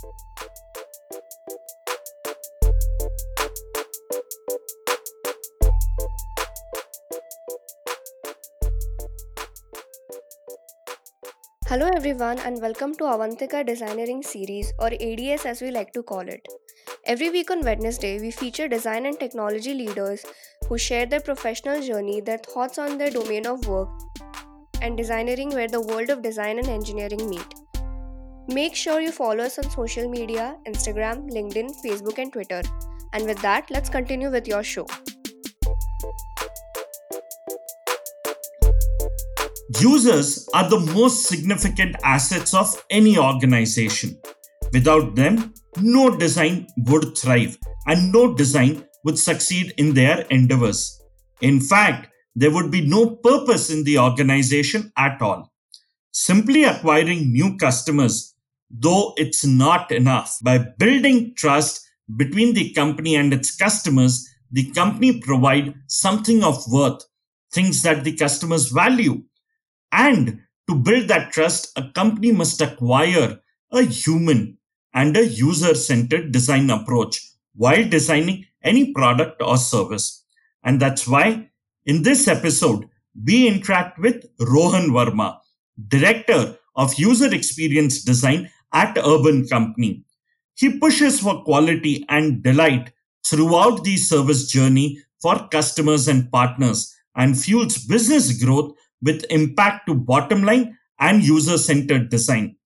Hello everyone and welcome to Avantika Designeering series or ADS as we like to call it. Every week on Wednesday, we feature design and technology leaders who share their professional journey, their thoughts on their domain of work, and designeering where the world of design and engineering meet. Make sure you follow us on social media Instagram, LinkedIn, Facebook, and Twitter. And with that, let's continue with your show. Users are the most significant assets of any organization. Without them, no design would thrive and no design would succeed in their endeavors. In fact, there would be no purpose in the organization at all. Simply acquiring new customers, though it's not enough, by building trust between the company and its customers, the company provide something of worth, things that the customers value and to build that trust, a company must acquire a human and a user centered design approach while designing any product or service. And that's why in this episode, we interact with Rohan Verma, Director of User Experience Design at Urban Company. He pushes for quality and delight throughout the service journey for customers and partners and fuels business growth with impact to bottom line and user centered design.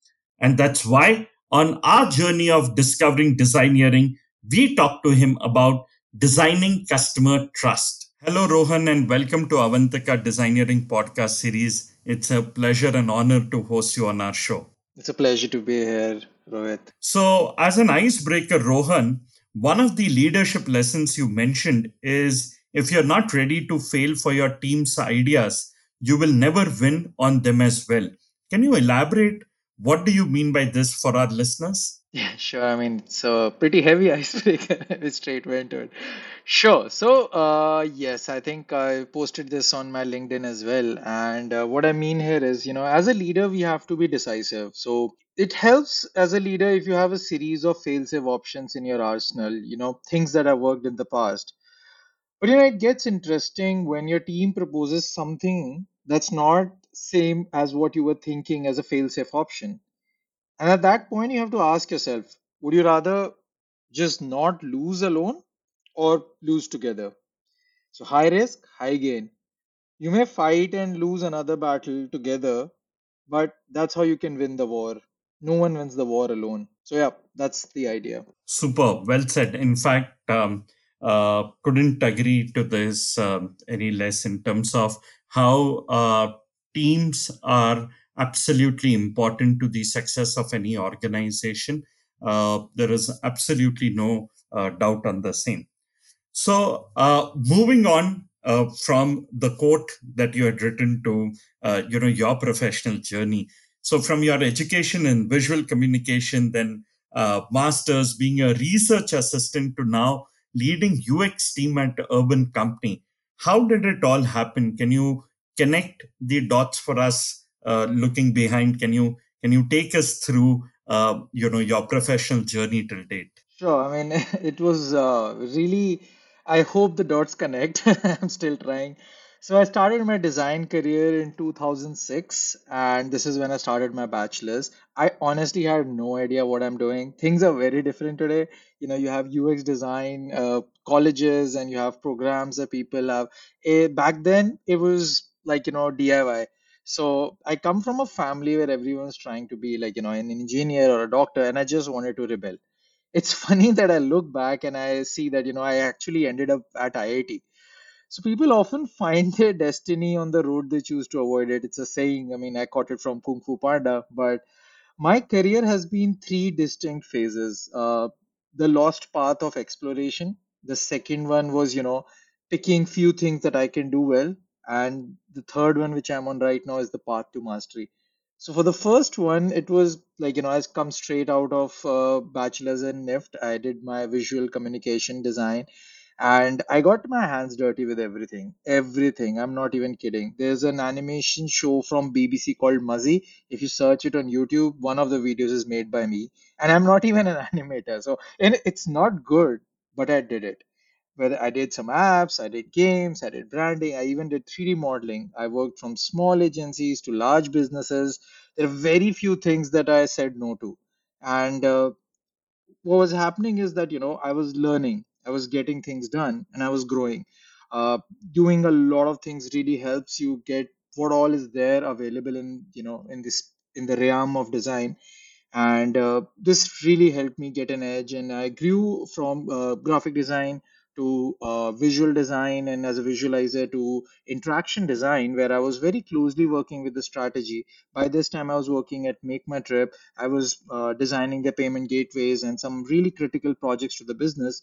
And that's why on our journey of discovering designeering, we talked to him about designing customer trust. Hello, Rohan, and welcome to Avantika Designeering podcast series. It's a pleasure and honor to host you on our show. It's a pleasure to be here, Rohit. So, as an icebreaker, Rohan, one of the leadership lessons you mentioned is if you're not ready to fail for your team's ideas, you will never win on them as well. Can you elaborate? What do you mean by this for our listeners? Yeah, sure. I mean, it's a pretty heavy icebreaker. straight went to it. Sure. So, uh, yes, I think I posted this on my LinkedIn as well. And uh, what I mean here is, you know, as a leader, we have to be decisive. So, it helps as a leader if you have a series of fail-safe options in your arsenal, you know, things that have worked in the past. But, you know, it gets interesting when your team proposes something that's not same as what you were thinking as a fail-safe option. And at that point, you have to ask yourself, would you rather just not lose alone or lose together? So high risk, high gain. You may fight and lose another battle together, but that's how you can win the war. No one wins the war alone. So yeah, that's the idea. Super, well said. In fact, um, uh, couldn't agree to this um, any less in terms of how uh, teams are absolutely important to the success of any organization. Uh, there is absolutely no uh, doubt on the same. So, uh, moving on uh, from the quote that you had written to, uh, you know, your professional journey. So, from your education in visual communication, then masters, being a research assistant, to now leading UX team at Urban Company how did it all happen? Can you connect the dots for us uh, looking behind? Can you can you take us through uh, you know your professional journey till date? Sure. I mean, it was uh, really. I hope the dots connect. I'm still trying. So I started my design career in 2006, and this is when I started my bachelor's. I honestly had no idea what I'm doing. Things are very different today. You know, you have UX design uh, colleges, and you have programs that people have. It, eh, back then, it was like you know DIY. So I come from a family where everyone's trying to be like you know an engineer or a doctor, and I just wanted to rebel. It's funny that I look back and I see that you know I actually ended up at IIT so people often find their destiny on the road they choose to avoid it. It's a saying. I mean, I caught it from Kung Fu Panda. But my career has been three distinct phases. Uh, the lost path of exploration. The second one was, you know, picking few things that I can do well. And the third one, which I'm on right now, is the path to mastery. So for the first one, it was like, you know, I come straight out of uh, bachelor's in NIFT. I did my visual communication design and I got my hands dirty with everything. Everything. I'm not even kidding. There's an animation show from BBC called Muzzy. If you search it on YouTube, one of the videos is made by me, and I'm not even an animator. So and it's not good, but I did it. Whether I did some apps, I did games, I did branding, I even did 3D modeling. I worked from small agencies to large businesses. There are very few things that I said no to. And uh, what was happening is that you know i was learning i was getting things done and i was growing uh, doing a lot of things really helps you get what all is there available in you know in this in the realm of design and uh, this really helped me get an edge and i grew from uh, graphic design to uh, visual design and as a visualizer to interaction design where i was very closely working with the strategy. By this time i was working at MakeMyTrip. I was uh, designing the payment gateways and some really critical projects to the business.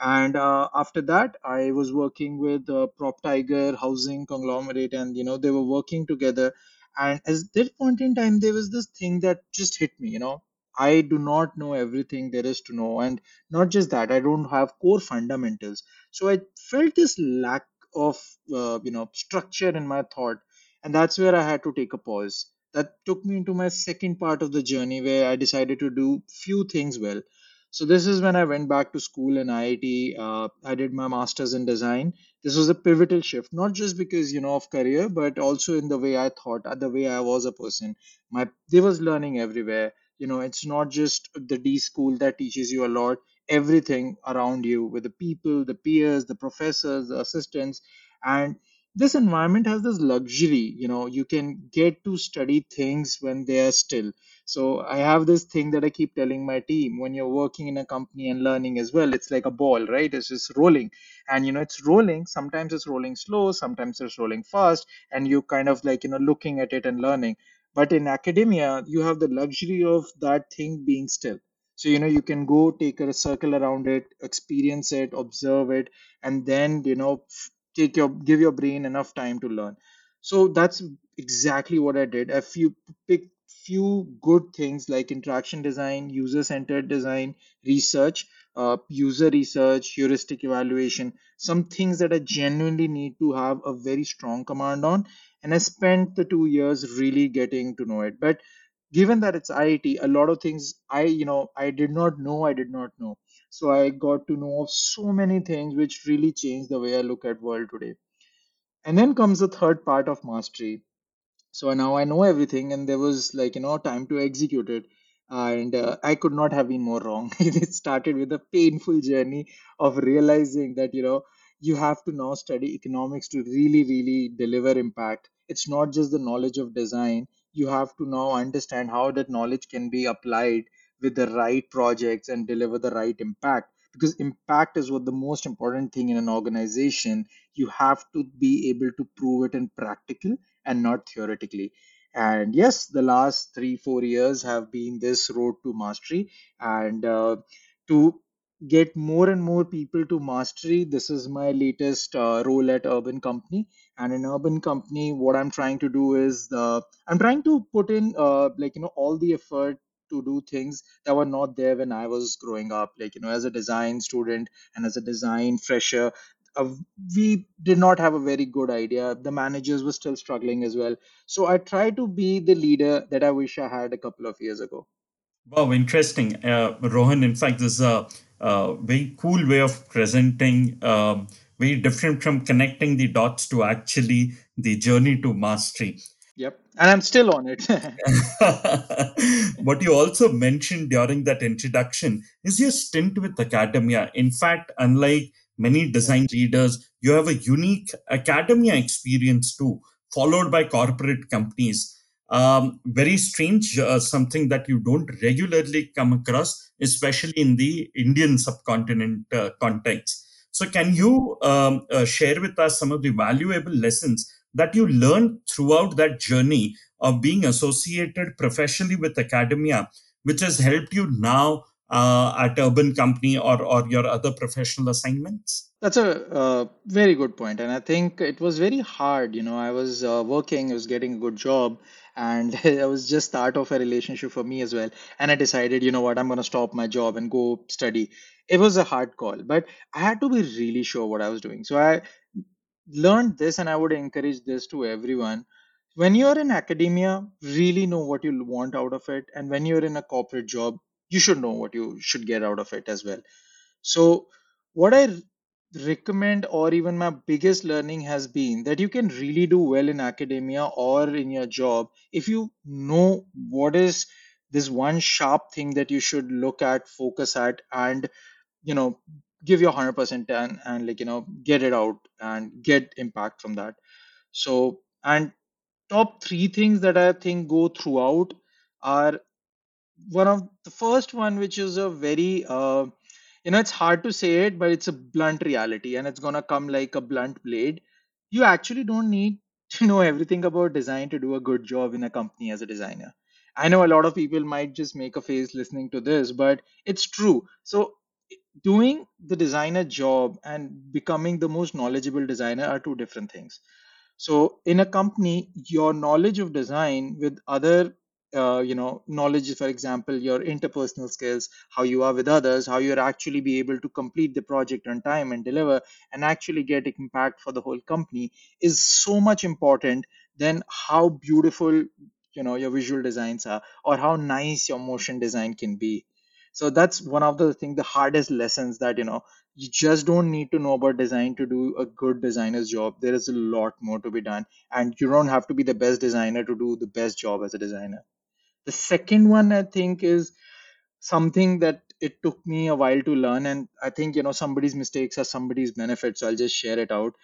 And uh, after that i was working with uh, PropTiger housing conglomerate and you know they were working together. And at that point in time there was this thing that just hit me you know i do not know everything there is to know and not just that i don't have core fundamentals so i felt this lack of uh, you know structure in my thought and that's where i had to take a pause that took me into my second part of the journey where i decided to do few things well so this is when I went back to school in IIT. Uh, I did my master's in design. This was a pivotal shift, not just because you know of career, but also in the way I thought, the way I was a person. My there was learning everywhere. You know, it's not just the D school that teaches you a lot. Everything around you, with the people, the peers, the professors, the assistants, and this environment has this luxury. You know, you can get to study things when they are still so I have this thing that I keep telling my team when you're working in a company and learning as well, it's like a ball, right? It's just rolling. And you know, it's rolling. Sometimes it's rolling slow, sometimes it's rolling fast, and you kind of like, you know, looking at it and learning. But in academia, you have the luxury of that thing being still. So, you know, you can go take a circle around it, experience it, observe it, and then, you know, take your give your brain enough time to learn. So that's exactly what I did. A few pick few good things like interaction design, user centered design, research, uh, user research, heuristic evaluation, some things that I genuinely need to have a very strong command on. And I spent the two years really getting to know it. But given that it's IIT, a lot of things I, you know, I did not know, I did not know. So I got to know of so many things which really changed the way I look at world today. And then comes the third part of mastery so now i know everything and there was like you know time to execute it and uh, i could not have been more wrong it started with a painful journey of realizing that you know you have to now study economics to really really deliver impact it's not just the knowledge of design you have to now understand how that knowledge can be applied with the right projects and deliver the right impact because impact is what the most important thing in an organization you have to be able to prove it in practical and not theoretically. And yes, the last three, four years have been this road to mastery. And uh, to get more and more people to mastery, this is my latest uh, role at Urban Company. And in Urban Company, what I'm trying to do is uh, I'm trying to put in uh, like, you know, all the effort to do things that were not there when I was growing up, like, you know, as a design student and as a design fresher uh, we did not have a very good idea. The managers were still struggling as well. So I try to be the leader that I wish I had a couple of years ago. Wow, interesting. Uh, Rohan, in fact, this is a, a very cool way of presenting, um, very different from connecting the dots to actually the journey to mastery. Yep. And I'm still on it. what you also mentioned during that introduction is your stint with academia. In fact, unlike many design leaders, you have a unique academia experience too, followed by corporate companies. Um, very strange, uh, something that you don't regularly come across, especially in the Indian subcontinent uh, context. So, can you um, uh, share with us some of the valuable lessons that you learned throughout that journey of being associated professionally with academia, which has helped you now uh, at Urban Company or, or your other professional assignments? That's a uh, very good point. and I think it was very hard. You know, I was uh, working, I was getting a good job, and it was just start of a relationship for me as well. And i decided you know what i'm going to stop my job and go study. It was a hard call but i had to be really sure what i was doing. So i learned this and i would encourage this to everyone. When you're in academia really know what you want out of it. And when you're in a corporate job you should know what you should get out of it as well. So what i recommend or even my biggest learning has been that you can really do well in academia or in your job if you know what is this one sharp thing that you should look at focus at and you know give your 100% and and like you know get it out and get impact from that. So and top three things that i think go throughout are one of the first one which is a very uh, you know it's hard to say it but it's a blunt reality and it's going to come like a blunt blade. You actually don't need to know everything about design to do a good job in a company as a designer. I know a lot of people might just make a face listening to this but it's true. So doing the designer job and becoming the most knowledgeable designer are two different things. So in a company your knowledge of design with other uh, you know knowledge for example your interpersonal skills how you are with others how you're actually be able to complete the project on time and deliver and actually get impact for the whole company is so much important than how beautiful you know your visual designs are or how nice your motion design can be. So that's one of the thing the hardest lessons that you know you just don't need to know about design to do a good designer's job. There is a lot more to be done and you don't have to be the best designer to do the best job as a designer the second one i think is something that it took me a while to learn and i think you know somebody's mistakes are somebody's benefits so i'll just share it out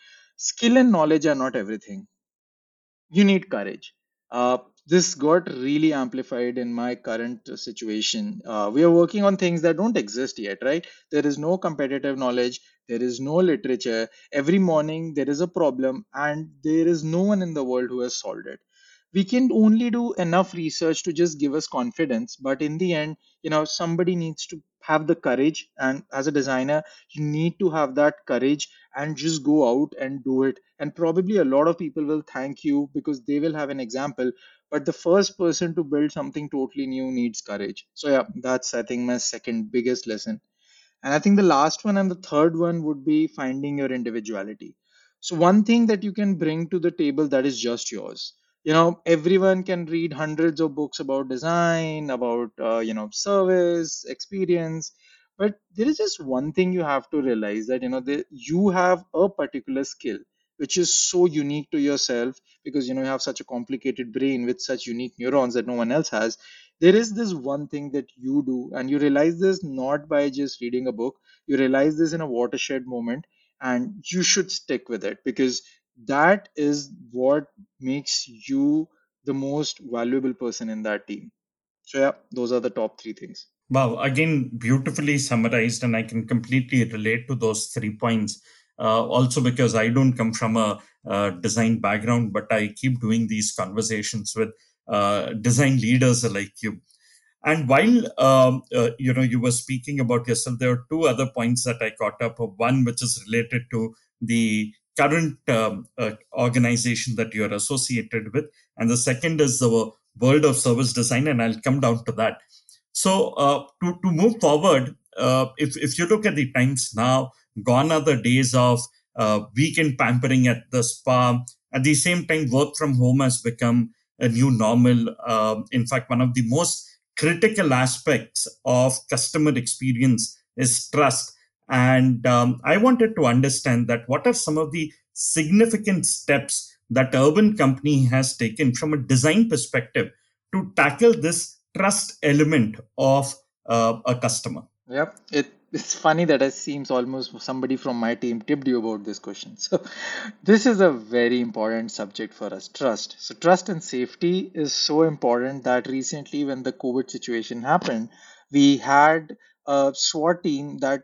skill and knowledge are not everything you need courage. Uh, this got really amplified in my current situation. Uh, we are working on things that don't exist yet, right? There is no competitive knowledge, there is no literature. Every morning there is a problem, and there is no one in the world who has solved it we can only do enough research to just give us confidence but in the end you know somebody needs to have the courage and as a designer you need to have that courage and just go out and do it and probably a lot of people will thank you because they will have an example but the first person to build something totally new needs courage so yeah that's i think my second biggest lesson and I think the last one and the third one would be finding your individuality. So, one thing that you can bring to the table that is just yours. You know, everyone can read hundreds of books about design, about, uh, you know, service, experience. But there is just one thing you have to realize that, you know, the, you have a particular skill which is so unique to yourself because, you know, you have such a complicated brain with such unique neurons that no one else has there is this one thing that you do and you realize this not by just reading a book you realize this in a watershed moment and you should stick with it because that is what makes you the most valuable person in that team so yeah those are the top three things Wow, again, beautifully summarized, and I can completely relate to those three points. Uh, also, because I don't come from a, uh design background, but I keep doing these conversations with uh, design leaders like you. And while um, uh, you know you were speaking about yourself, there are two other points that I caught up. One which is related to the current um, uh, organization that you're associated with, and the second is the world of service design, and I'll come down to that. So uh, to to move forward, uh, if if you look at the times now, gone are the days of uh, weekend pampering at the spa. At the same time, work from home has become a new normal. Um, in fact, one of the most critical aspects of customer experience is trust. And um, I wanted to understand that what are some of the significant steps that Urban Company has taken from a design perspective to tackle this trust element of uh, a customer? Yep. It it's funny that it seems almost somebody from my team tipped you about this question. So this is a very important subject for us, trust. So trust and safety is so important that recently when the COVID situation happened, we had a SWAT team that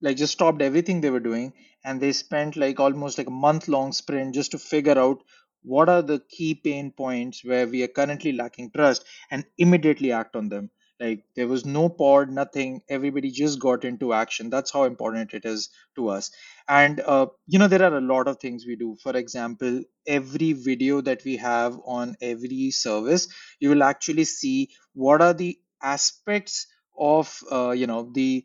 like just stopped everything they were doing and they spent like almost like a month long sprint just to figure out what are the key pain points where we are currently lacking trust and immediately act on them. Like there was no pod nothing. Everybody just got into action. That's how important it is to us. And uh, you know there are a lot of things we do. For example every video that we have on every service you will actually see what are the aspects of uh, you know the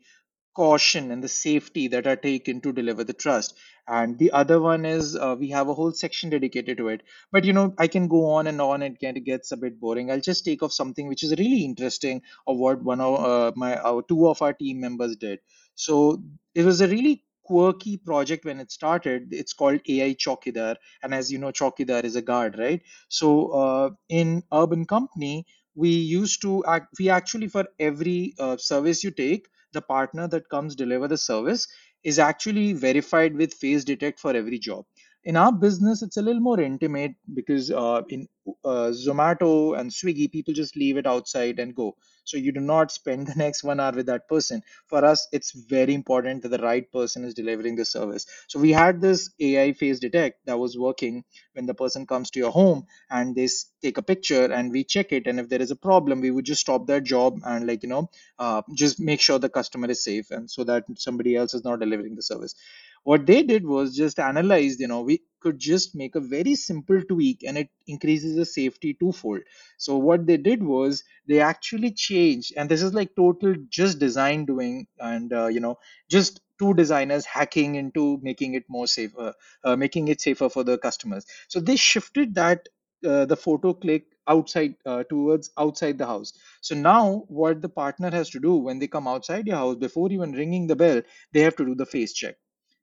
caution and the safety that are taken to deliver the trust. And the other one is uh, we have a whole section dedicated to it. But you know i can go on and on. Get, it gets a bit boring. I'll just take off something which is really interesting of what one of uh, my our two of our team members did. So it was a really quirky project when it started. It's called ai chokidar and as you know chokidar is a guard right? So uh, in urban company we used to act we actually for every uh, service you take the partner that comes deliver the service is actually verified with face detect for every job in our business it's a little more intimate because uh, in uh, zomato and swiggy people just leave it outside and go. So you do not spend the next one hour with that person. For us it's very important that the right person is delivering the service. So we had this ai face detect that was working when the person comes to your home and they take a picture and we check it. And if there is a problem we would just stop that job and like you know uh, just make sure the customer is safe and so that somebody else is not delivering the service what they did was just analyze you know we could just make a very simple tweak and it increases the safety twofold. So what they did was they actually changed and this is like total just design doing and uh, you know just two designers hacking into making it more safer uh, making it safer for the customers. So they shifted that uh, the photo click outside uh, towards outside the house. So now what the partner has to do when they come outside your house before even ringing the bell they have to do the face check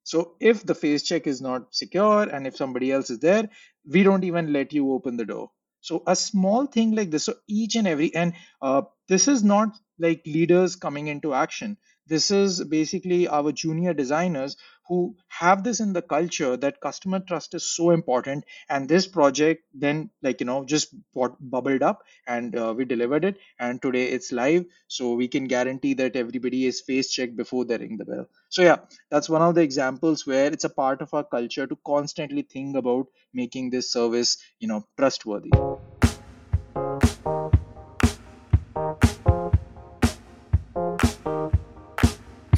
so if the face check is not secure and if somebody else is there, we don't even let you open the door. So a small thing like this, so each and every, and uh, this is not like leaders coming into action. This is basically our junior designers who have this in the culture that customer trust is so important. And this project then, like, you know, just bubbled up and uh, we delivered it. And today it's live. So we can guarantee that everybody is face checked before they ring the bell. So, yeah, that's one of the examples where it's a part of our culture to constantly think about making this service, you know, trustworthy.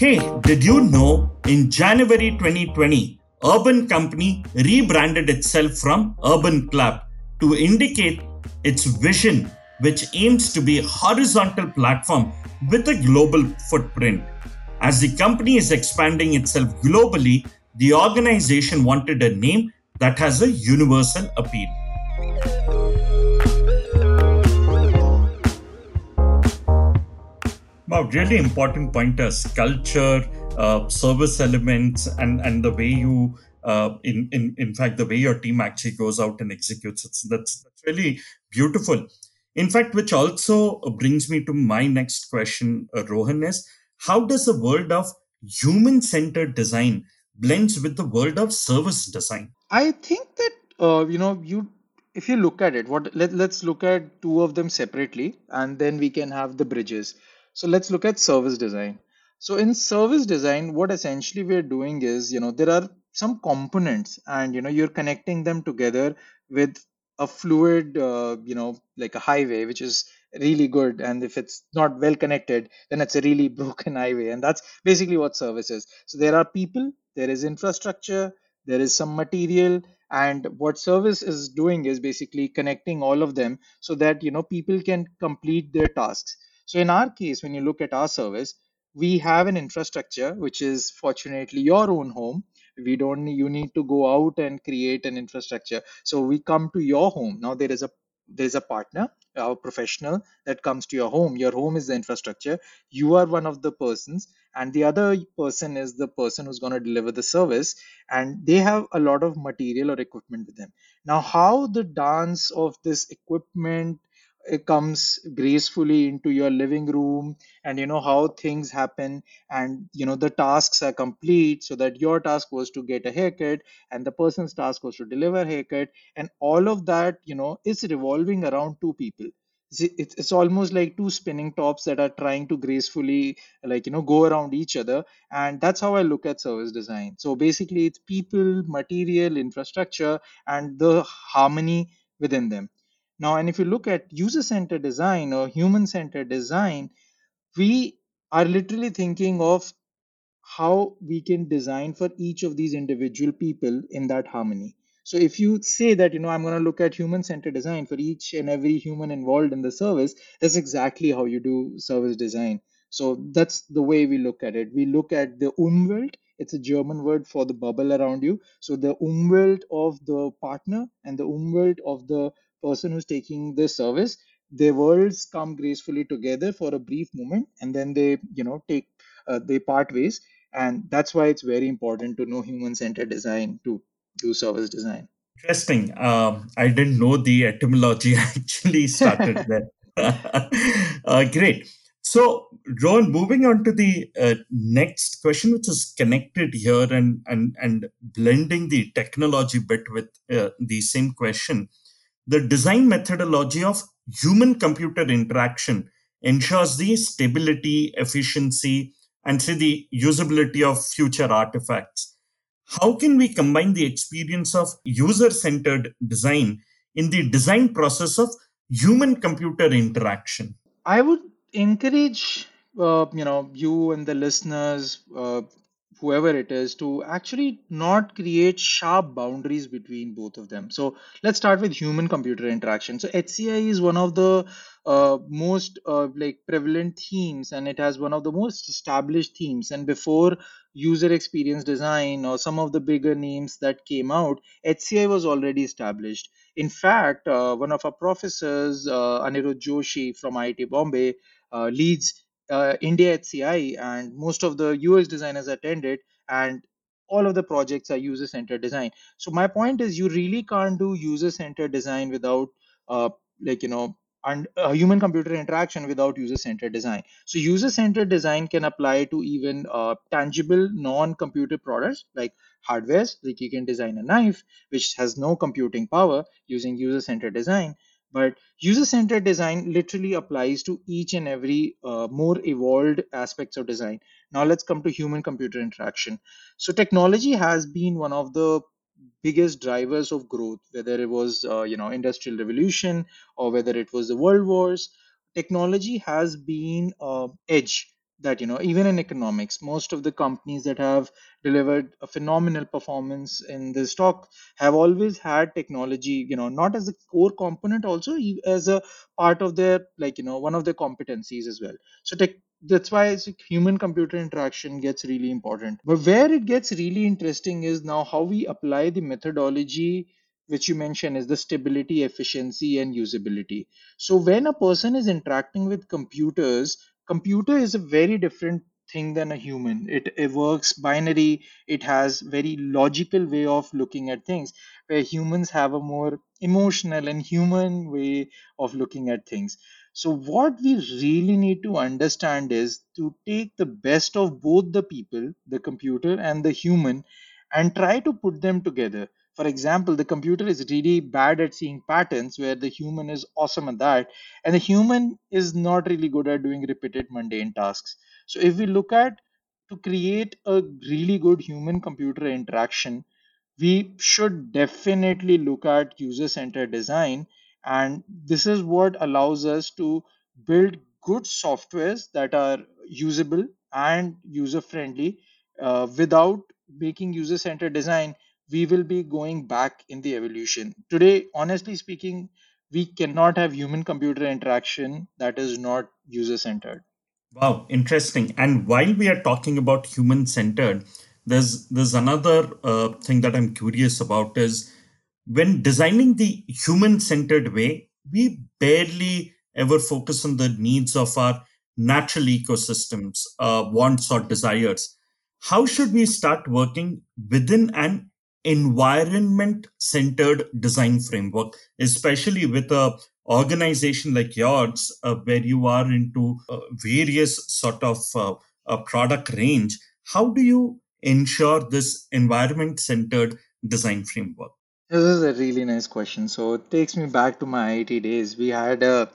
Hey, did you know in January 2020, Urban Company rebranded itself from UrbanClap to indicate its vision, which aims to be a horizontal platform with a global footprint. As the company is expanding itself globally, the organization wanted a name that has a universal appeal. Wow, really important pointers. Culture, uh, service elements, and and the way you, uh, in in in fact, the way your team actually goes out and executes. It's, that's that's really beautiful. In fact, which also brings me to my next question, uh, Rohan, is how does the world of human-centered design blends with the world of service design? I think that uh, you know you if you look at it, what let, let's look at two of them separately, and then we can have the bridges. So let's look at service design. So in service design, what essentially we're doing is, you know, there are some components and, you know, you're connecting them together with a fluid, uh, you know, like a highway, which is really good. And if it's not well connected, then it's a really broken highway. And that's basically what service is. So there are people, there is infrastructure, there is some material, and what service is doing is basically connecting all of them so that you know people can complete their tasks so in our case, when you look at our service, we have an infrastructure which is fortunately your own home. We don't you need to go out and create an infrastructure. So we come to your home. Now there is a there's a partner, a professional that comes to your home. Your home is the infrastructure. You are one of the persons, and the other person is the person who's going to deliver the service. And they have a lot of material or equipment with them. Now, how the dance of this equipment it comes gracefully into your living room and you know how things happen. And you know the tasks are complete so that your task was to get a haircut and the person's task was to deliver haircut. And all of that you know is revolving around two people. It's, it's almost like two spinning tops that are trying to gracefully like you know go around each other. And that's how i look at service design. So basically it's people material infrastructure and the harmony within them Now, and if you look at user centered design or human centered design, we are literally thinking of how we can design for each of these individual people in that harmony. So if you say that, you know, I'm going to look at human centered design for each and every human involved in the service, that's exactly how you do service design. So that's the way we look at it. We look at the Umwelt. It's a German word for the bubble around you. So the Umwelt of the partner and the Umwelt of the person who's taking the service, their worlds come gracefully together for a brief moment, and then they, you know, take uh, they part ways and that's why it's very important to know human centered design to do service design Interesting. Um, I didn't know the etymology actually started there. uh, great. So, Rohan, moving on to the uh, next question, which is connected here and and and blending the technology bit with uh, the same question. The design methodology of human computer interaction ensures the stability, efficiency, and say the usability of future artifacts. How can we combine the experience of user centered design in the design process of human computer interaction? I would encourage uh, you know you and the listeners uh, whoever it is to actually not create sharp boundaries between both of them. So let's start with human computer interaction. So hci is one of the uh, most uh, like prevalent themes and it has one of the most established themes. And before user experience design or some of the bigger names that came out hci was already established. In fact uh, one of our professors uh, anirudh joshi from iit bombay uh, leads uh, India HCI, and most of the UX designers attended, and all of the projects are user centered design. So my point is, you really can't do user centered design without, uh, like you know, and uh, human computer interaction without user centered design. So user centered design can apply to even uh, tangible non computer products like hardwares. Like you can design a knife which has no computing power using user centered design but user-centered design literally applies to each and every uh, more evolved aspects of design. Now let's come to human computer interaction. So technology has been one of the biggest drivers of growth whether it was uh, you know industrial revolution or whether it was the world wars. Technology has been uh, edge that you know even in economics most of the companies that have delivered a phenomenal performance in the stock have always had technology you know not as a core component also as a part of their like you know one of their competencies as well. So tech that's why human computer interaction gets really important. But where it gets really interesting is now how we apply the methodology which you mentioned is the stability efficiency and usability. So when a person is interacting with computers computer is a very different thing than a human. It, it works binary. It has very logical way of looking at things where humans have a more emotional and human way of looking at things. So what we really need to understand is to take the best of both the people the computer and the human and try to put them together for example, the computer is really bad at seeing patterns where the human is awesome at that, and the human is not really good at doing repeated mundane tasks. So, if we look at to create a really good human computer interaction, we should definitely look at user centered design. And this is what allows us to build good softwares that are usable and user friendly uh, without making user centered design we will be going back in the evolution. Today, honestly speaking, we cannot have human computer interaction that is not user centered. Wow, interesting. And while we are talking about human centered, there's there's another uh, thing that I'm curious about is when designing the human centered way, we barely ever focus on the needs of our natural ecosystems, uh, wants or desires. How should we start working within an environment centered design framework especially with a organization like yours uh, where you are into uh, various sort of uh, product range. How do you ensure this environment centered design framework? This is a really nice question. So it takes me back to my IIT days. We had a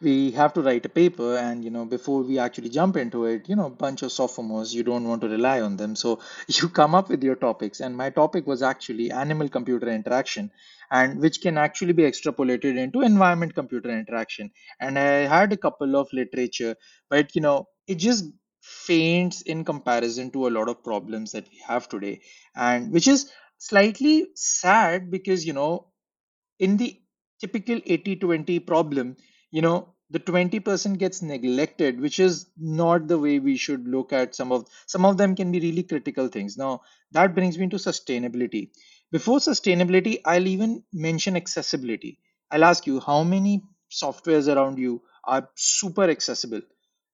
we have to write a paper and you know before we actually jump into it you know bunch of sophomores you don't want to rely on them. So you come up with your topics. And my topic was actually animal computer interaction and which can actually be extrapolated into environment computer interaction. And i had a couple of literature but you know it just faints in comparison to a lot of problems that we have today. And which is slightly sad because you know in the typical 80-20 problem, you know, the 20% gets neglected, which is not the way we should look at some of some of them can be really critical things. Now, that brings me to sustainability. Before sustainability, I'll even mention accessibility. I'll ask you how many softwares around you are super accessible.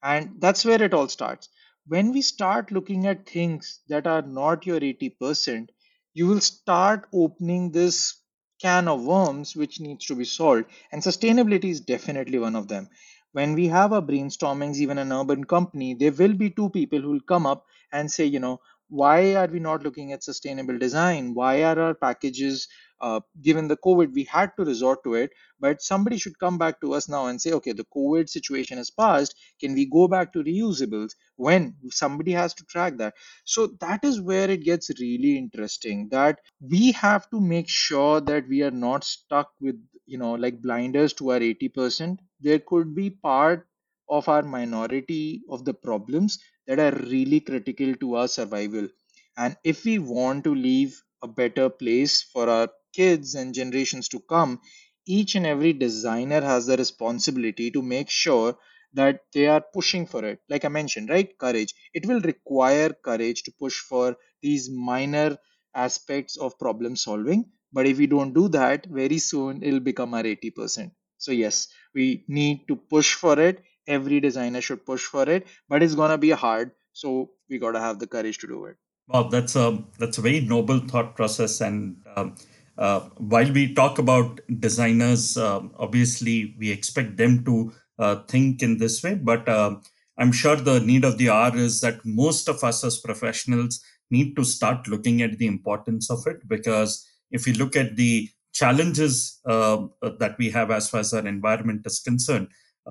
And that's where it all starts. When we start looking at things that are not your 80%, you will start opening this can of worms which needs to be solved and sustainability is definitely one of them. When we have our brainstormings even an urban company there will be two people who will come up and say you know why are we not looking at sustainable design? Why are our packages uh, given the covid we had to resort to it but somebody should come back to us now and say okay the covid situation has passed. can we go back to reusables when somebody has to track that so that is where it gets really interesting that we have to make sure that we are not stuck with you know like blinders to our 80% there could be part of our minority of the problems that are really critical to our survival. And if we want to leave a better place for our kids and generations to come, each and every designer has the responsibility to make sure that they are pushing for it. Like I mentioned, right? Courage. It will require courage to push for these minor aspects of problem solving. But if we don't do that, very soon it'll become our 80%. So, yes, we need to push for it every designer should push for it but it's gonna be hard so we gotta have the courage to do it Well, that's a that's a very noble thought process, and um, uh, while we talk about designers, um, obviously we expect them to uh, think in this way. But uh, I'm sure the need of the hour is that most of us as professionals need to start looking at the importance of it because if you look at the challenges uh, that we have as far as our environment is concerned,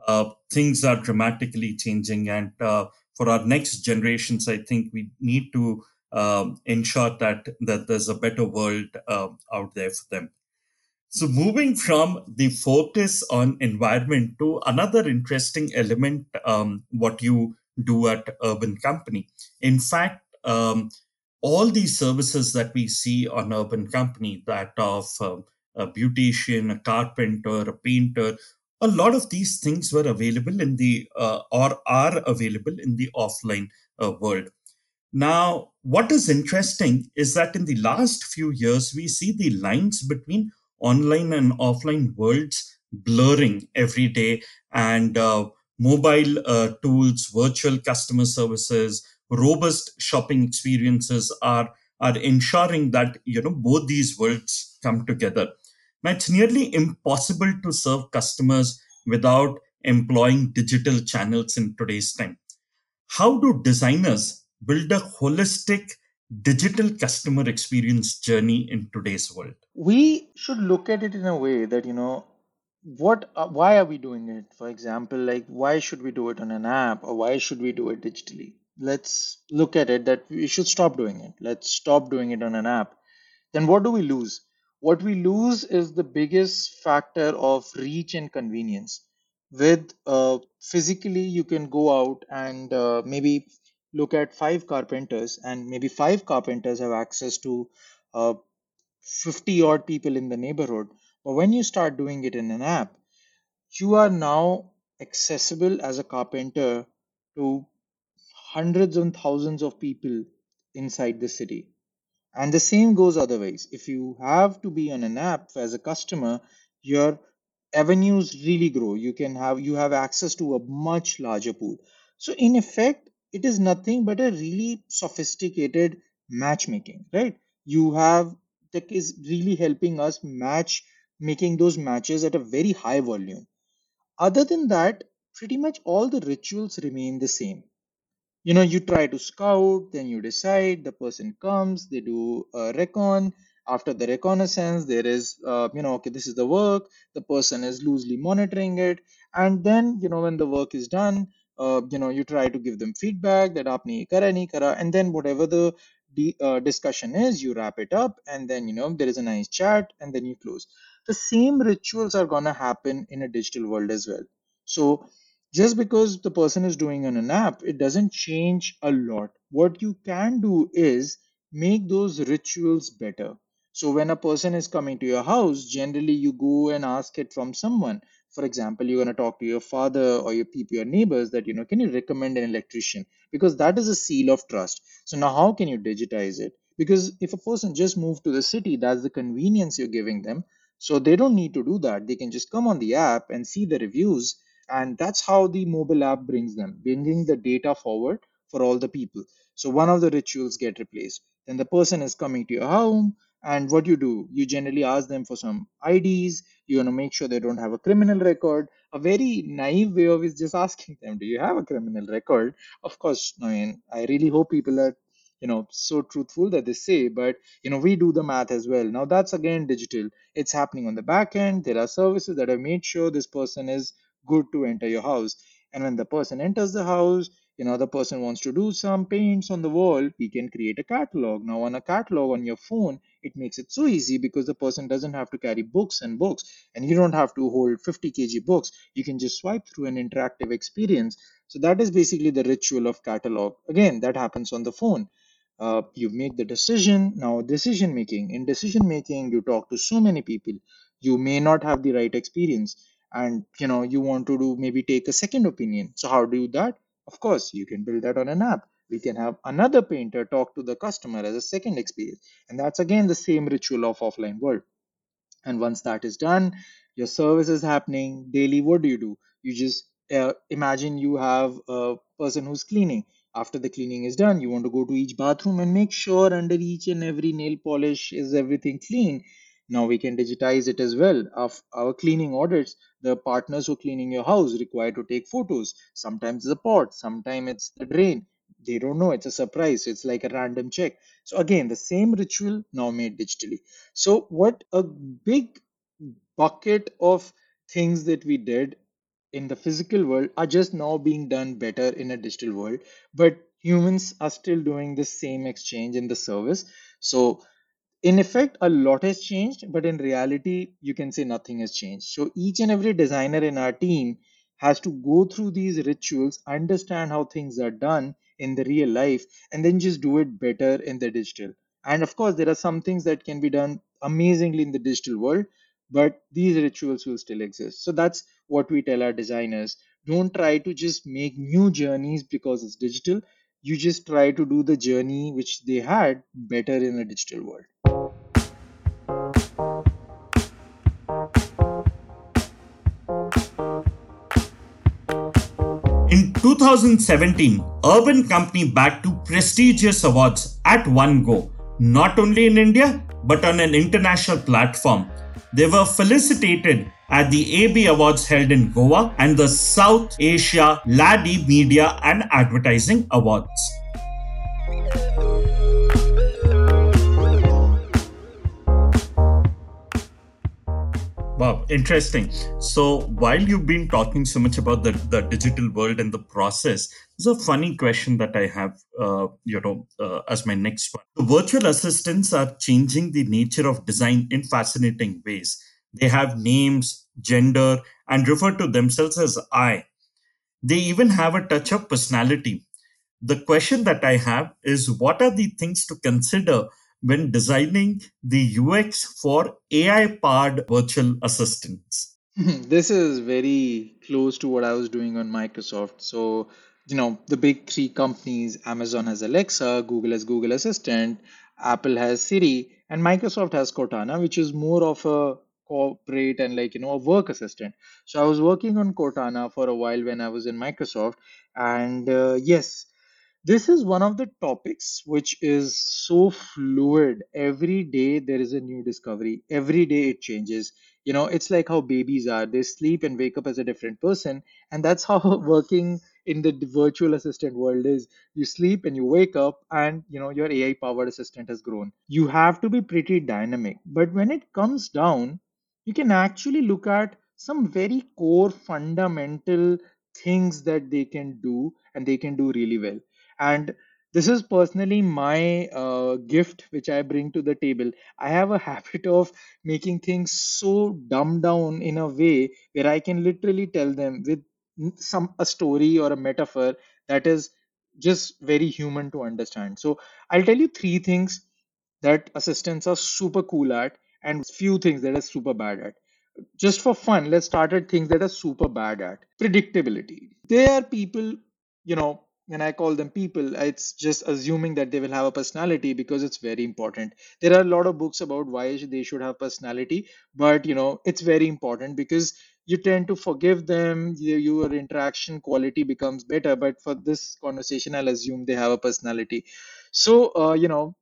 uh, things are dramatically changing. And uh, for our next generations, I think we need to um, ensure that, that there's a better world uh, out there for them. So, moving from the focus on environment to another interesting element, um, what you do at Urban Company. In fact, um, all these services that we see on Urban Company, that of uh, a beautician, a carpenter, a painter, a lot of these things were available in the uh, or are available in the offline uh, world now what is interesting is that in the last few years we see the lines between online and offline worlds blurring every day and uh, mobile uh, tools virtual customer services robust shopping experiences are are ensuring that you know both these worlds come together now, it's nearly impossible to serve customers without employing digital channels in today's time. How do designers build a holistic digital customer experience journey in today's world? we should look at it in a way that you know what uh, why are we doing it? For example like why should we do it on an app or why should we do it digitally? Let's look at it that we should stop doing it. Let's stop doing it on an app. Then what do we lose? What we lose is the biggest factor of reach and convenience. With uh, physically you can go out and uh, maybe look at five carpenters and maybe five carpenters have access to uh, 50 odd people in the neighborhood but when you start doing it in an app you are now accessible as a carpenter to hundreds and thousands of people inside the city and the same goes otherwise. If you have to be on an app as a customer, your avenues really grow. You can have you have access to a much larger pool. So in effect, it is nothing but a really sophisticated matchmaking, right? You have tech is really helping us match making those matches at a very high volume. Other than that, pretty much all the rituals remain the same you know you try to scout then you decide the person comes they do a recon after the reconnaissance there is uh, you know okay this is the work the person is loosely monitoring it and then you know when the work is done uh, you know you try to give them feedback that aapne ye kara kara and then whatever the the uh, discussion is you wrap it up and then you know there is a nice chat and then you close. The same rituals are going to happen in a digital world as well. So just because the person is doing on an app it doesn't change a lot. What you can do is make those rituals better. So when a person is coming to your house generally you go and ask it from someone for example you're going to talk to your father or your people your neighbors that you know can you recommend an electrician? Because that is a seal of trust. So now how can you digitize it? Because if a person just moved to the city that's the convenience you're giving them. So they don't need to do that. They can just come on the app and see the reviews and that's how the mobile app brings them bringing the data forward for all the people. So one of the rituals get replaced. Then the person is coming to your home and what you do? You generally ask them for some ids you want to make sure they don't have a criminal record. A very naive way of is just asking them do you have a criminal record? Of course i mean i really hope people are you know so truthful that they say but you know we do the math as well. Now that's again digital. It's happening on the back end. There are services that have made sure this person is good to enter your house. And when the person enters the house you know the person wants to do some paints on the wall we can create a catalog. Now on a catalog on your phone it makes it so easy because the person doesn't have to carry books and books and you don't have to hold 50 kg books. You can just swipe through an interactive experience. So that is basically the ritual of catalog. Again that happens on the phone. Uh, you make the decision. Now decision making. In decision making you talk to so many people. You may not have the right experience. And you know you want to do maybe take a second opinion. So how do you do that? Of course you can build that on an app we can have another painter talk to the customer as a second experience. And that's again the same ritual of offline world. And once that is done your service is happening daily. What do you do? You just uh, imagine you have a person who's cleaning. After the cleaning is done you want to go to each bathroom and make sure under each and every nail polish is everything clean. Now we can digitize it as well. Of our cleaning audits the partners who are cleaning your house require to take photos. Sometimes the pot sometimes it's the drain they don't know. It's a surprise. It's like a random check. So again the same ritual now made digitally. So, what a big bucket of things that we did in the physical world are just now being done better in a digital world, but humans are still doing the same exchange in the service. So, in effect, a lot has changed, but in reality, you can say nothing has changed. So each and every designer in our team has to go through these rituals, understand how things are done in the real life, and then just do it better in the digital. And of course, there are some things that can be done amazingly in the digital world, but these rituals will still exist. So that's what we tell our designers. Don't try to just make new journeys because it's digital. You just try to do the journey which they had better in a digital world. 2017, Urban Company bagged two prestigious awards at one go, not only in India but on an international platform. They were felicitated at the Abby Awards held in Goa and the South Asia LADI Media and Advertising Awards. Wow, interesting. So while you've been talking so much about the, the digital world and the process, there's a funny question that I have, uh, you know, uh, as my next one. The virtual assistants are changing the nature of design in fascinating ways. They have names, gender, and refer to themselves as I. They even have a touch of personality. The question that I have is what are the things to consider when designing the UX for AI powered virtual assistants? this is very close to what I was doing on Microsoft. So, you know, the big three companies Amazon has Alexa, Google has Google Assistant, Apple has Siri, and Microsoft has Cortana, which is more of a corporate and like, you know, a work assistant. So, I was working on Cortana for a while when I was in Microsoft. And uh, yes, this is one of the topics which is so fluid. Every day there is a new discovery. Every day it changes. You know, it's like how babies are. They sleep and wake up as a different person. And that's how working in the virtual assistant world is. You sleep and you wake up, and you know, your AI powered assistant has grown. You have to be pretty dynamic. But when it comes down, you can actually look at some very core fundamental things that they can do and they can do really well and this is personally my uh, gift which i bring to the table. I have a habit of making things so dumbed down in a way where i can literally tell them with some a story or a metaphor that is just very human to understand. So i'll tell you three things that assistants are super cool at and few things that are super bad at. Just for fun, let's start at things that are super bad at. Predictability. They are people, you know, when I call them people, it's just assuming that they will have a personality because it's very important. There are a lot of books about why they should have personality, but you know, it's very important because you tend to forgive them, your interaction quality becomes better. But for this conversation, I'll assume they have a personality. So, uh, you know,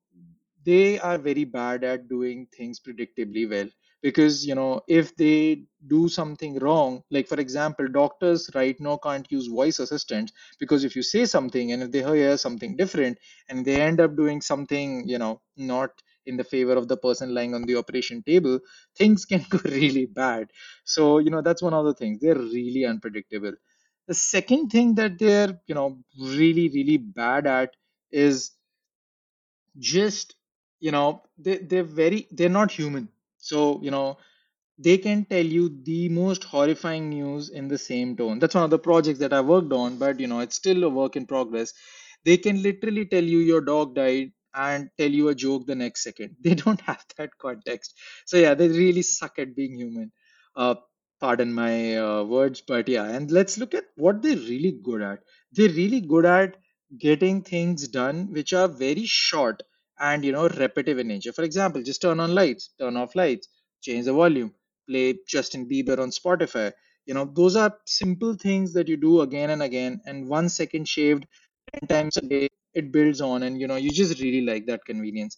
they are very bad at doing things predictably well because you know if they do something wrong like for example doctors right now can't use voice assistants because if you say something and if they hear something different and they end up doing something you know not in the favor of the person lying on the operation table things can go really bad. So you know that's one of the things. They're really unpredictable. The second thing that they're you know really really bad at is just you know they, they're very they're not human so you know they can tell you the most horrifying news in the same tone. That's one of the projects that i worked on but you know it's still a work in progress. They can literally tell you your dog died and tell you a joke the next second. They don't have that context. So yeah they really suck at being human. Uh pardon my uh, words but yeah and let's look at what they're really good at. They're really good at getting things done which are very short and you know repetitive in nature for example just turn on lights turn off lights change the volume play justin bieber on spotify you know those are simple things that you do again and again and one second shaved 10 times a day it builds on and you know you just really like that convenience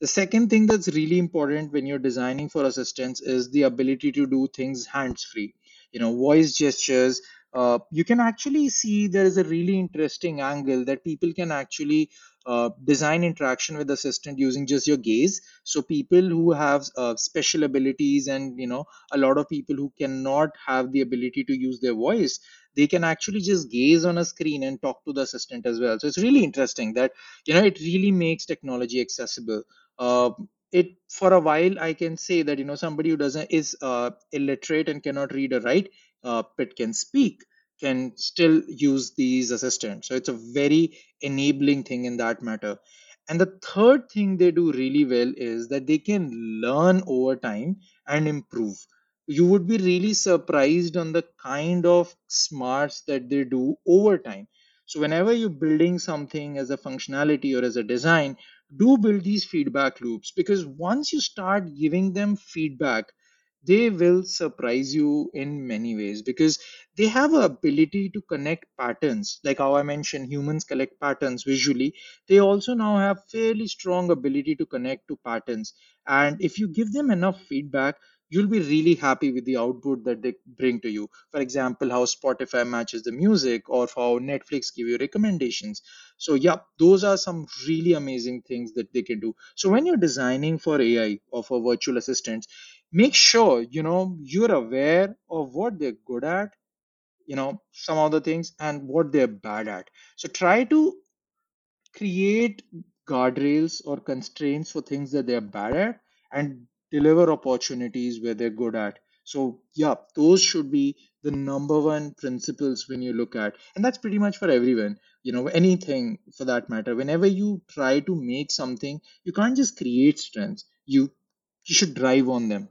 the second thing that's really important when you're designing for assistants is the ability to do things hands free. You know, voice gestures. Uh, you can actually see there is a really interesting angle that people can actually uh, design interaction with assistant using just your gaze. So people who have uh, special abilities and you know a lot of people who cannot have the ability to use their voice, they can actually just gaze on a screen and talk to the assistant as well. So it's really interesting that you know it really makes technology accessible uh, it for a while i can say that you know somebody who doesn't is uh, illiterate and cannot read or write uh, but can speak can still use these assistants so it's a very enabling thing in that matter. And the third thing they do really well is that they can learn over time and improve. You would be really surprised on the kind of smarts that they do over time. So whenever you're building something as a functionality or as a design do build these feedback loops. Because once you start giving them feedback they will surprise you in many ways because they have a ability to connect patterns. Like how i mentioned humans collect patterns visually. They also now have fairly strong ability to connect to patterns. And if you give them enough feedback you'll be really happy with the output that they bring to you. For example how spotify matches the music or how netflix give you recommendations. So yeah those are some really amazing things that they can do. So when you're designing for ai or for virtual assistants make sure you know you're aware of what they're good at you know some of the things and what they're bad at. So try to create guardrails or constraints for things that they're bad at and deliver opportunities where they're good at. So yeah those should be the number one principles when you look at and that's pretty much for everyone you know anything for that matter. Whenever you try to make something you can't just create strengths. You you should drive on them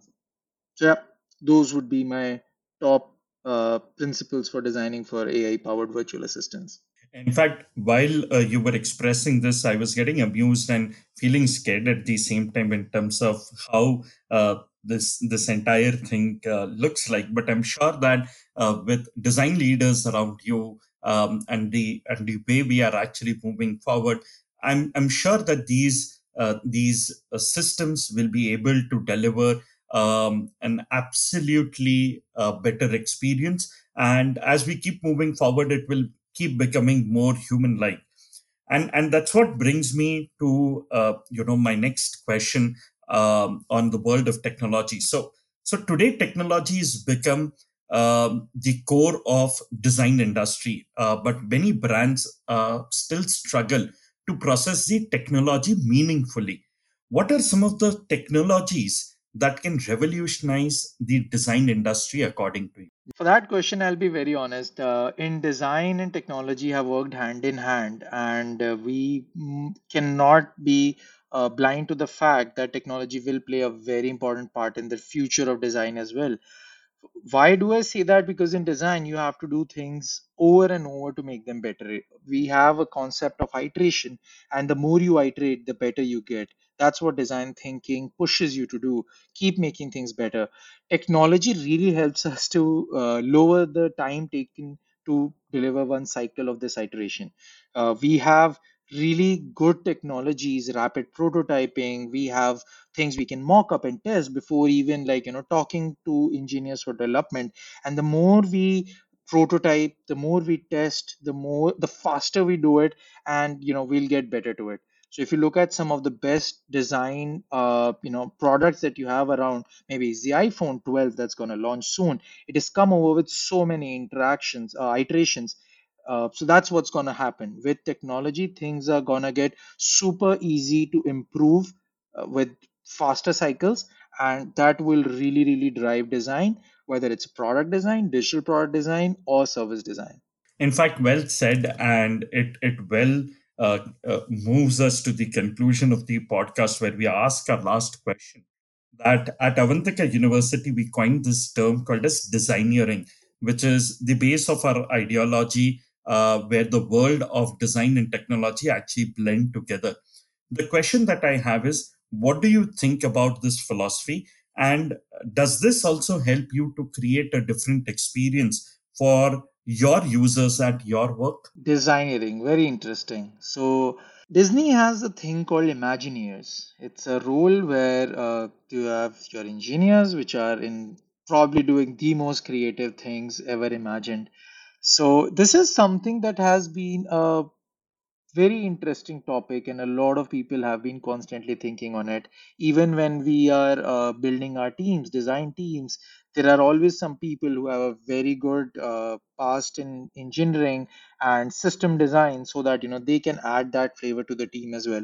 so yeah those would be my top uh, principles for designing for ai powered virtual assistants In fact, while uh, you were expressing this, I was getting amused and feeling scared at the same time in terms of how uh, this this entire thing uh, looks like. But I'm sure that uh, with design leaders around you um, and the and the way we are actually moving forward, I'm I'm sure that these uh, these systems will be able to deliver um, an absolutely uh, better experience. And as we keep moving forward, it will keep becoming more human like and and that's what brings me to uh, you know my next question um, on the world of technology so so today technology has become um, the core of design industry, uh, but many brands uh, still struggle to process the technology meaningfully. What are some of the technologies that can revolutionize the design industry according to you? For that question, I'll be very honest. Uh, in design and technology have worked hand in hand, and uh, we cannot be uh, blind to the fact that technology will play a very important part in the future of design as well. Why do I say that? Because in design, you have to do things over and over to make them better. We have a concept of iteration, and the more you iterate, the better you get. That's what design thinking pushes you to do. Keep making things better. Technology really helps us to uh, lower the time taken to deliver one cycle of this iteration. Uh, we have really good technologies, rapid prototyping. We have things we can mock up and test before even like you know talking to engineers for development. And the more we prototype, the more we test, the more the faster we do it, and you know we'll get better to it. So if you look at some of the best design, uh, you know, products that you have around, maybe the iPhone 12 that's going to launch soon. It has come over with so many interactions, uh, iterations. Uh, so that's what's going to happen with technology. Things are going to get super easy to improve uh, with faster cycles, and that will really, really drive design, whether it's product design, digital product design, or service design. In fact, well said, and it it well uh, uh, moves us to the conclusion of the podcast where we ask our last question. That at Avantika University, we coined this term called as designeering, which is the base of our ideology, uh, where the world of design and technology actually blend together. The question that I have is what do you think about this philosophy? And does this also help you to create a different experience for your users at your work? Designeering, very interesting. So Disney has a thing called Imagineers. It's a role where uh, you have your engineers, which are in probably doing the most creative things ever imagined. So this is something that has been a very interesting topic and a lot of people have been constantly thinking on it. Even when we are uh, building our teams design teams there are always some people who have a very good uh, past in engineering and system design so that you know they can add that flavor to the team as well.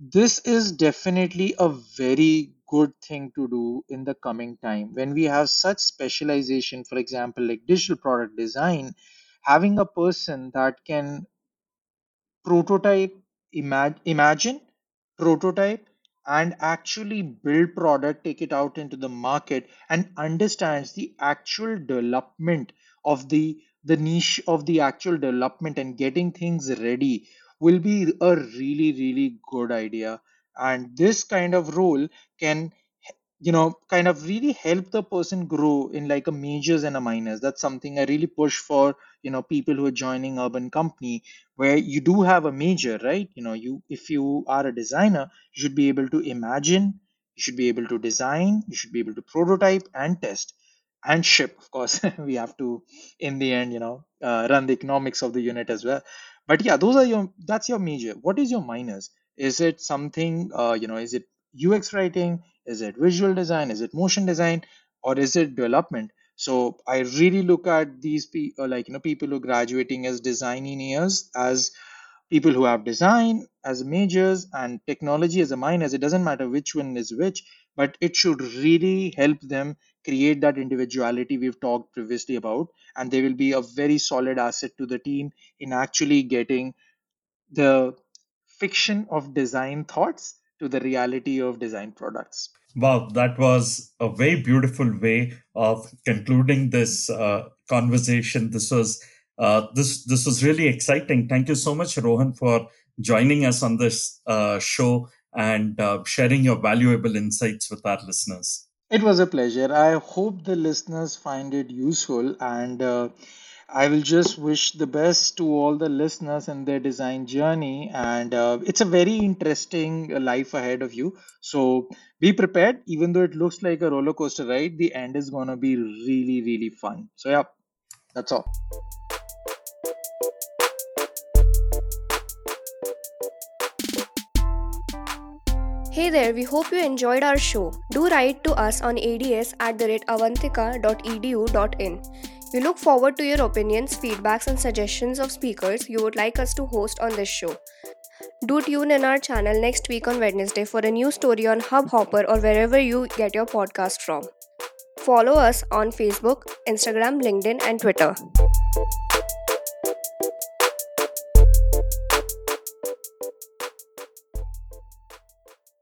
This is definitely a very good thing to do in the coming time. When we have such specialization for example like digital product design having a person that can prototype, imag- imagine, prototype, and actually build product, take it out into the market, and understands the actual development of the the niche of the actual development and getting things ready will be a really really good idea. And this kind of role can you know kind of really help the person grow in like a majors and a minors. That's something i really push for you know people who are joining urban company where you do have a major right? You know you if you are a designer you should be able to imagine you should be able to design you should be able to prototype and test and ship of course. We have to in the end you know uh, run the economics of the unit as well. But yeah those are your that's your major. What is your minors? Is it something uh, you know is it ux writing is it visual design? Is it motion design? Or is it development? So I really look at these people, uh, like you know, people who are graduating as design engineers, as people who have design as majors and technology as a minors. It doesn't matter which one is which, but it should really help them create that individuality we've talked previously about, and they will be a very solid asset to the team in actually getting the fiction of design thoughts to the reality of design products. Wow, that was a very beautiful way of concluding this uh, conversation. This was uh, this this was really exciting. Thank you so much, Rohan, for joining us on this uh, show and uh, sharing your valuable insights with our listeners. It was a pleasure. I hope the listeners find it useful and uh, I will just wish the best to all the listeners in their design journey. And uh, it's a very interesting life ahead of you. So be prepared. Even though it looks like a roller coaster ride, the end is going to be really, really fun. So, yeah, that's all. Hey there, we hope you enjoyed our show. Do write to us on ads at the rate avantika.edu.in. We look forward to your opinions, feedbacks, and suggestions of speakers you would like us to host on this show. Do tune in our channel next week on Wednesday for a new story on Hubhopper or wherever you get your podcast from. Follow us on Facebook, Instagram, LinkedIn, and Twitter.